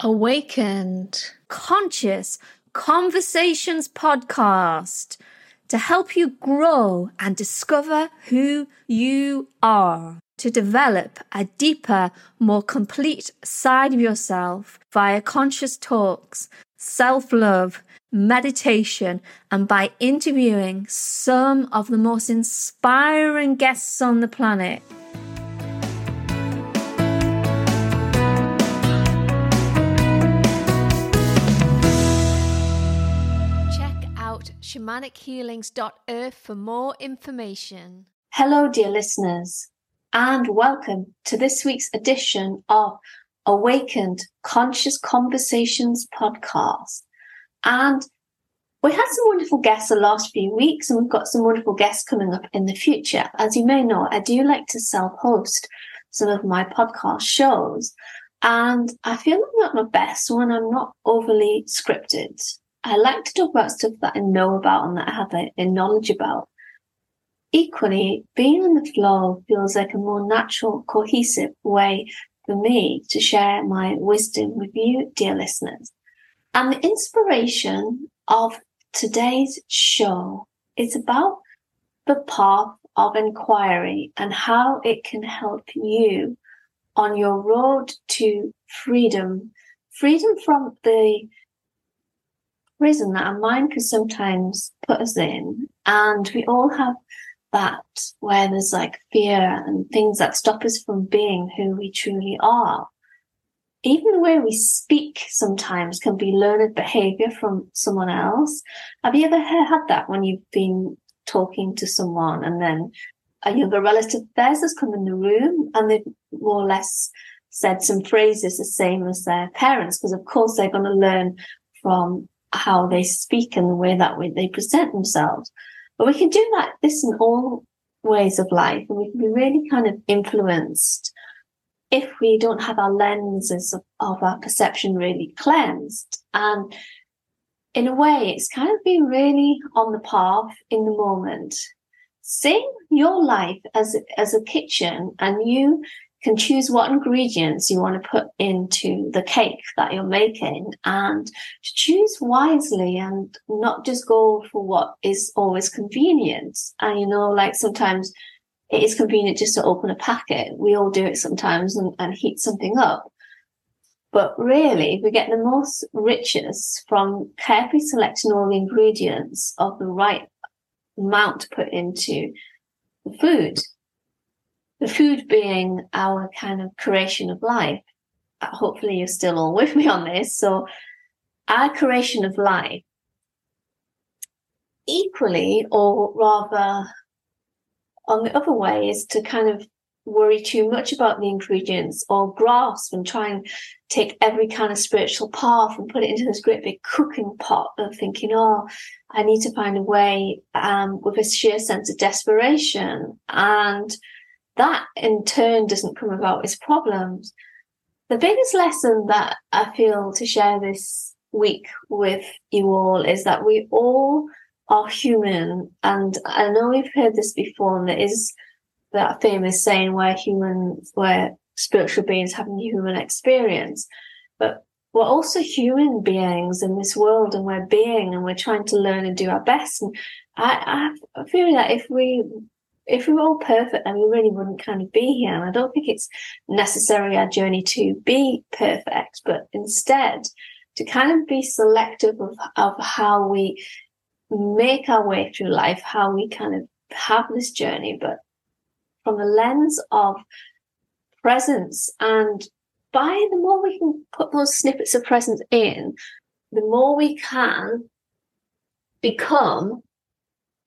Awakened Conscious Conversations podcast to help you grow and discover who you are, to develop a deeper, more complete side of yourself via conscious talks, self love, meditation, and by interviewing some of the most inspiring guests on the planet. shamanichealings.earth for more information. Hello, dear listeners, and welcome to this week's edition of Awakened Conscious Conversations podcast. And we had some wonderful guests the last few weeks, and we've got some wonderful guests coming up in the future. As you may know, I do like to self host some of my podcast shows. And I feel I'm at my best when I'm not overly scripted. I like to talk about stuff that I know about and that I have a, a knowledge about. Equally, being on the flow feels like a more natural, cohesive way for me to share my wisdom with you, dear listeners. And the inspiration of today's show is about the path of inquiry and how it can help you on your road to freedom, freedom from the prison that our mind can sometimes put us in. And we all have that where there's like fear and things that stop us from being who we truly are. Even the way we speak sometimes can be learned behavior from someone else. Have you ever had that when you've been talking to someone and then a younger relative of theirs has come in the room and they've more or less said some phrases the same as their parents? Because of course they're going to learn from how they speak and the way that they present themselves. But we can do that this in all ways of life, and we can be really kind of influenced if we don't have our lenses of, of our perception really cleansed. And in a way, it's kind of being really on the path in the moment. Seeing your life as as a kitchen, and you can choose what ingredients you want to put into the cake that you're making and to choose wisely and not just go for what is always convenient. And you know, like sometimes it is convenient just to open a packet. We all do it sometimes and, and heat something up. But really, we get the most richness from carefully selecting all the ingredients of the right amount to put into the food the food being our kind of creation of life. Uh, hopefully, you're still all with me on this. So, our creation of life, equally, or rather, on the other way, is to kind of worry too much about the ingredients or grasp and try and take every kind of spiritual path and put it into this great big cooking pot of thinking, oh, I need to find a way um, with a sheer sense of desperation. And that in turn doesn't come about as problems. The biggest lesson that I feel to share this week with you all is that we all are human. And I know we've heard this before, and there is that famous saying where humans, where spiritual beings have a human experience. But we're also human beings in this world and we're being and we're trying to learn and do our best. And I, I feel that if we if we were all perfect, then we really wouldn't kind of be here. And I don't think it's necessarily our journey to be perfect, but instead to kind of be selective of, of how we make our way through life, how we kind of have this journey, but from the lens of presence. And by the more we can put those snippets of presence in, the more we can become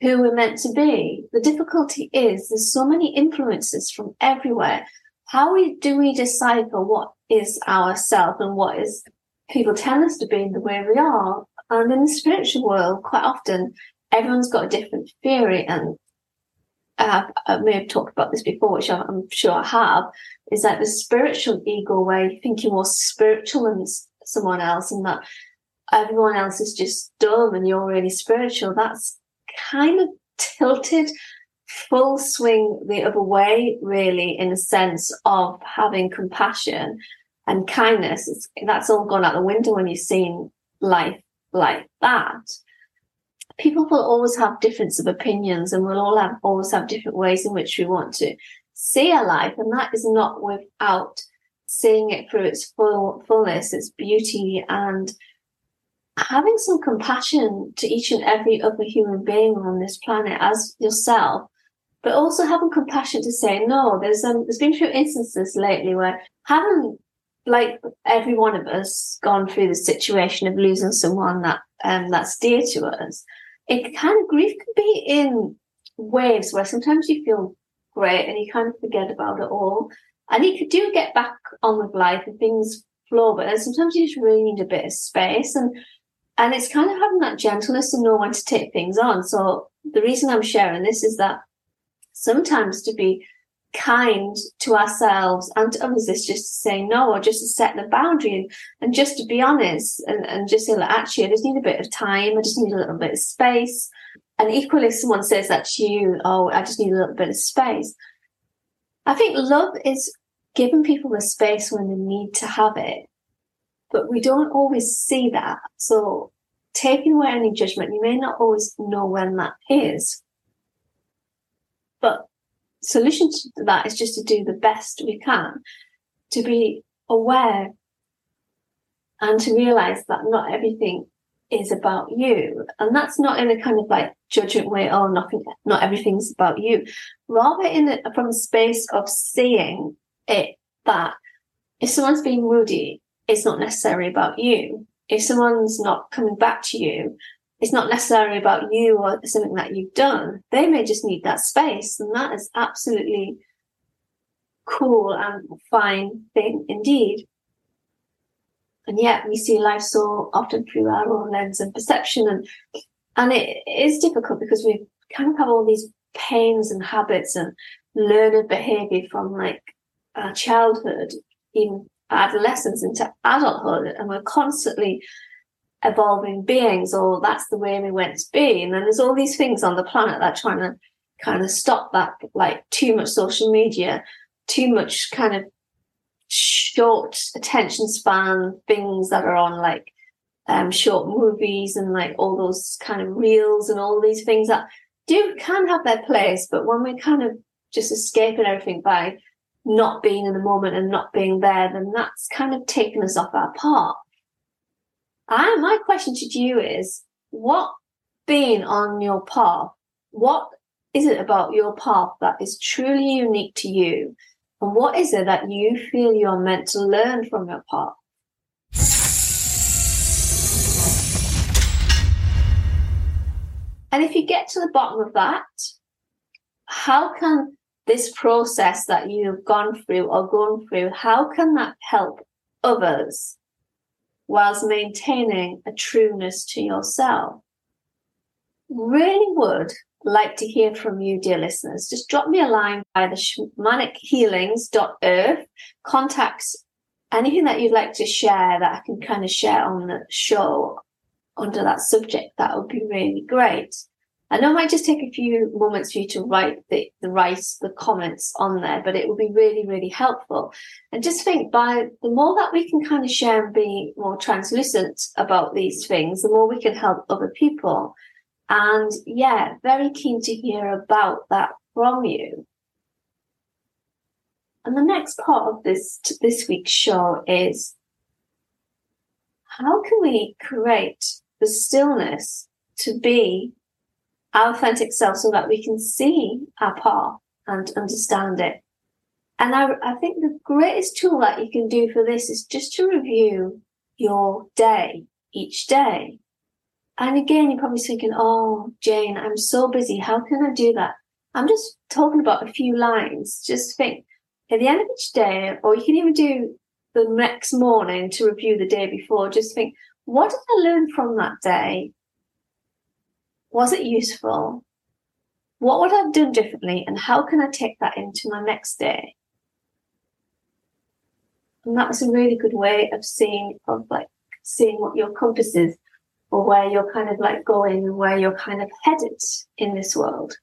who we're meant to be. The difficulty is there's so many influences from everywhere. How we, do we decipher what is ourself and what is people tell us to be in the way we are? And in the spiritual world, quite often, everyone's got a different theory. And uh, I may have talked about this before, which I'm sure I have, is that the spiritual ego way, thinking more spiritual than someone else and that everyone else is just dumb and you're really spiritual. That's kind of tilted full swing the other way, really, in a sense of having compassion and kindness, it's, that's all gone out the window when you've seen life like that. People will always have difference of opinions and we'll all have always have different ways in which we want to see our life. And that is not without seeing it through its full fullness, its beauty and having some compassion to each and every other human being on this planet as yourself, but also having compassion to say no. There's um, there's been a few instances lately where having like every one of us gone through the situation of losing someone that um that's dear to us. It kind of grief can be in waves where sometimes you feel great and you kind of forget about it all. And you do get back on with life and things flow, but sometimes you just really need a bit of space. And and it's kind of having that gentleness to know when to take things on. So the reason I'm sharing this is that sometimes to be kind to ourselves and to others is just to say no or just to set the boundary and, and just to be honest and, and just say like actually I just need a bit of time, I just need a little bit of space. And equally if someone says that to you, oh, I just need a little bit of space. I think love is giving people the space when they need to have it but we don't always see that. So taking away any judgment, you may not always know when that is. But solution to that is just to do the best we can, to be aware and to realize that not everything is about you. And that's not in a kind of like judgment way, oh, nothing, not everything's about you. Rather in a, from a space of seeing it that if someone's being moody, it's not necessarily about you. If someone's not coming back to you, it's not necessarily about you or something that you've done. They may just need that space. And that is absolutely cool and fine thing indeed. And yet we see life so often through our own lens and perception. And, and it is difficult because we kind of have all these pains and habits and learned behavior from like our childhood, even adolescence into adulthood and we're constantly evolving beings or that's the way we went to be. And then there's all these things on the planet that are trying to kind of stop that like too much social media too much kind of short attention span things that are on like um, short movies and like all those kind of reels and all these things that do can have their place but when we're kind of just escaping everything by not being in the moment and not being there, then that's kind of taken us off our path. I, my question to you is, what being on your path, what is it about your path that is truly unique to you? And what is it that you feel you're meant to learn from your path? And if you get to the bottom of that, how can this process that you've gone through or gone through, how can that help others whilst maintaining a trueness to yourself? Really would like to hear from you, dear listeners. Just drop me a line by the shamanichealings.earth. Contacts anything that you'd like to share that I can kind of share on the show under that subject. That would be really great. I know it might just take a few moments for you to write the, the write the comments on there, but it will be really, really helpful. And just think by the more that we can kind of share and be more translucent about these things, the more we can help other people. And yeah, very keen to hear about that from you. And the next part of this this week's show is how can we create the stillness to be our authentic self so that we can see our path and understand it. And I, I think the greatest tool that you can do for this is just to review your day each day. And again, you're probably thinking, oh, Jane, I'm so busy. How can I do that? I'm just talking about a few lines. Just think at the end of each day, or you can even do the next morning to review the day before. Just think, what did I learn from that day? Was it useful? What would I have done differently? And how can I take that into my next day? And that's a really good way of seeing, of like seeing what your compass is or where you're kind of like going and where you're kind of headed in this world.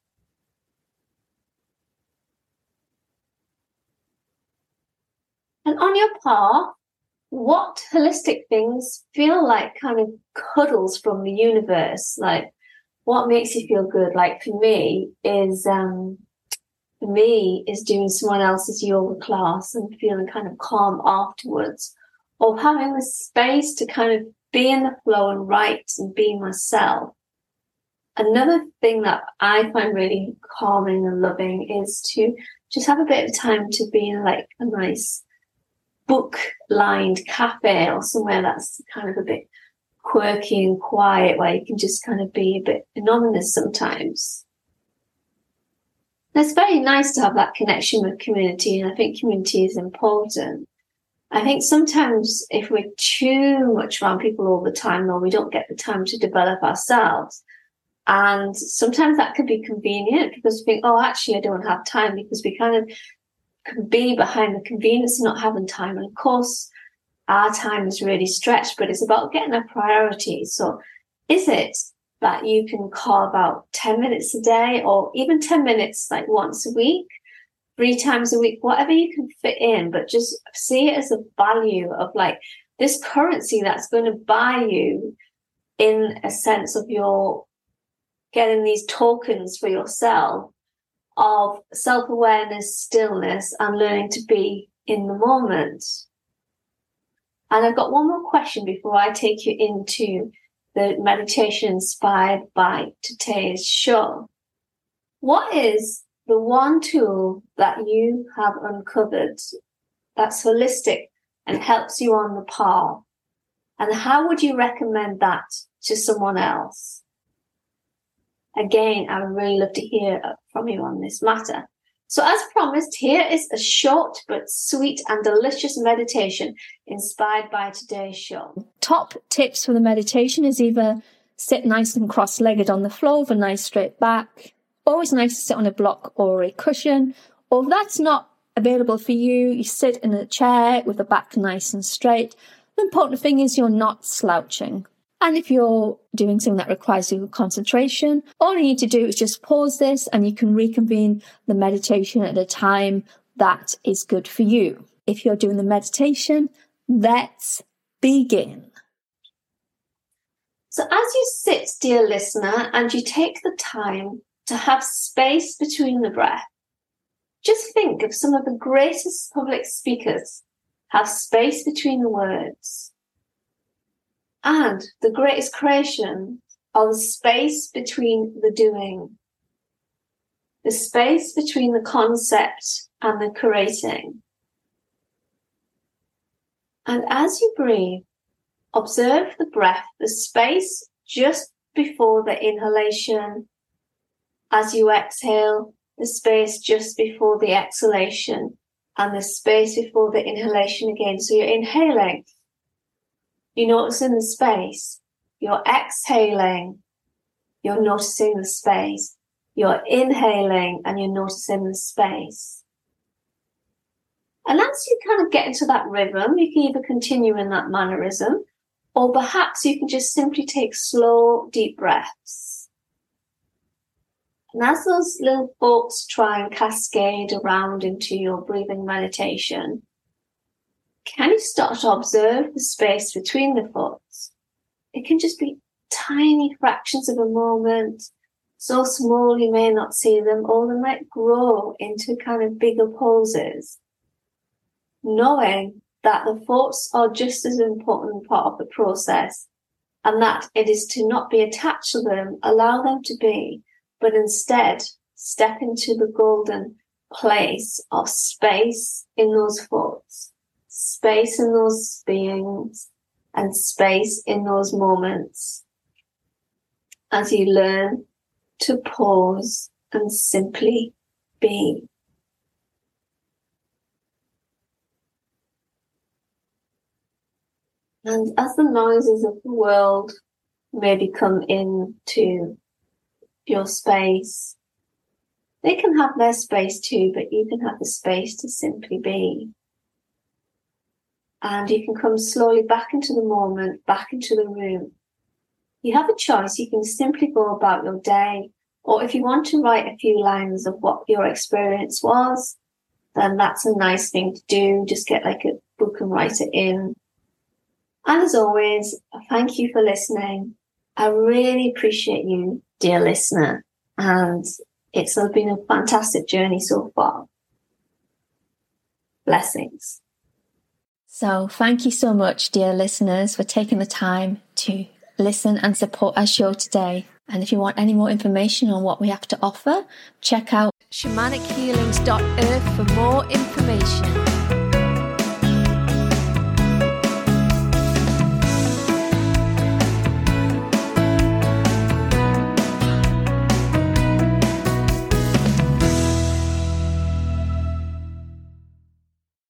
And on your path, what holistic things feel like kind of cuddles from the universe? Like what makes you feel good? Like for me is um for me is doing someone else's yoga class and feeling kind of calm afterwards. Or having the space to kind of be in the flow and write and be myself. Another thing that I find really calming and loving is to just have a bit of time to be in like a nice book lined cafe or somewhere that's kind of a bit quirky and quiet where you can just kind of be a bit anonymous sometimes. And it's very nice to have that connection with community, and I think community is important. I think sometimes if we're too much around people all the time, or we don't get the time to develop ourselves, and sometimes that can be convenient because we think, oh, actually, I don't have time because we kind of can be behind the convenience of not having time. And of course, our time is really stretched, but it's about getting a priority. So is it that you can carve out 10 minutes a day or even 10 minutes like once a week, three times a week, whatever you can fit in, but just see it as a value of like this currency that's going to buy you in a sense of your getting these tokens for yourself of self awareness, stillness, and learning to be in the moment. And I've got one more question before I take you into the meditation inspired by today's show. What is the one tool that you have uncovered that's holistic and helps you on the path? And how would you recommend that to someone else? Again, I would really love to hear from you on this matter. So, as promised, here is a short but sweet and delicious meditation inspired by today's show. Top tips for the meditation is either sit nice and cross legged on the floor with a nice straight back. Always nice to sit on a block or a cushion. Or if that's not available for you, you sit in a chair with the back nice and straight. The important thing is you're not slouching. And if you're doing something that requires your concentration, all you need to do is just pause this and you can reconvene the meditation at a time that is good for you. If you're doing the meditation, let's begin. So, as you sit, dear listener, and you take the time to have space between the breath, just think of some of the greatest public speakers have space between the words. And the greatest creation are the space between the doing, the space between the concept and the creating. And as you breathe, observe the breath, the space just before the inhalation. As you exhale, the space just before the exhalation and the space before the inhalation again. So you're inhaling you're noticing the space. You're exhaling. You're noticing the space. You're inhaling and you're noticing the space. And as you kind of get into that rhythm, you can either continue in that mannerism or perhaps you can just simply take slow, deep breaths. And as those little thoughts try and cascade around into your breathing meditation, can you start to observe the space between the thoughts? It can just be tiny fractions of a moment, so small you may not see them, or they might grow into kind of bigger poses. Knowing that the thoughts are just as important part of the process and that it is to not be attached to them, allow them to be, but instead step into the golden place of space in those thoughts space in those beings and space in those moments as you learn to pause and simply be. And as the noises of the world maybe come into your space, they can have their space too, but you can have the space to simply be and you can come slowly back into the moment, back into the room. You have a choice. You can simply go about your day, or if you want to write a few lines of what your experience was, then that's a nice thing to do. Just get like a book and write it in. And as always, thank you for listening. I really appreciate you, dear listener. And it's been a fantastic journey so far. Blessings. So, thank you so much, dear listeners, for taking the time to listen and support our show today. And if you want any more information on what we have to offer, check out shamanichealings.earth for more information.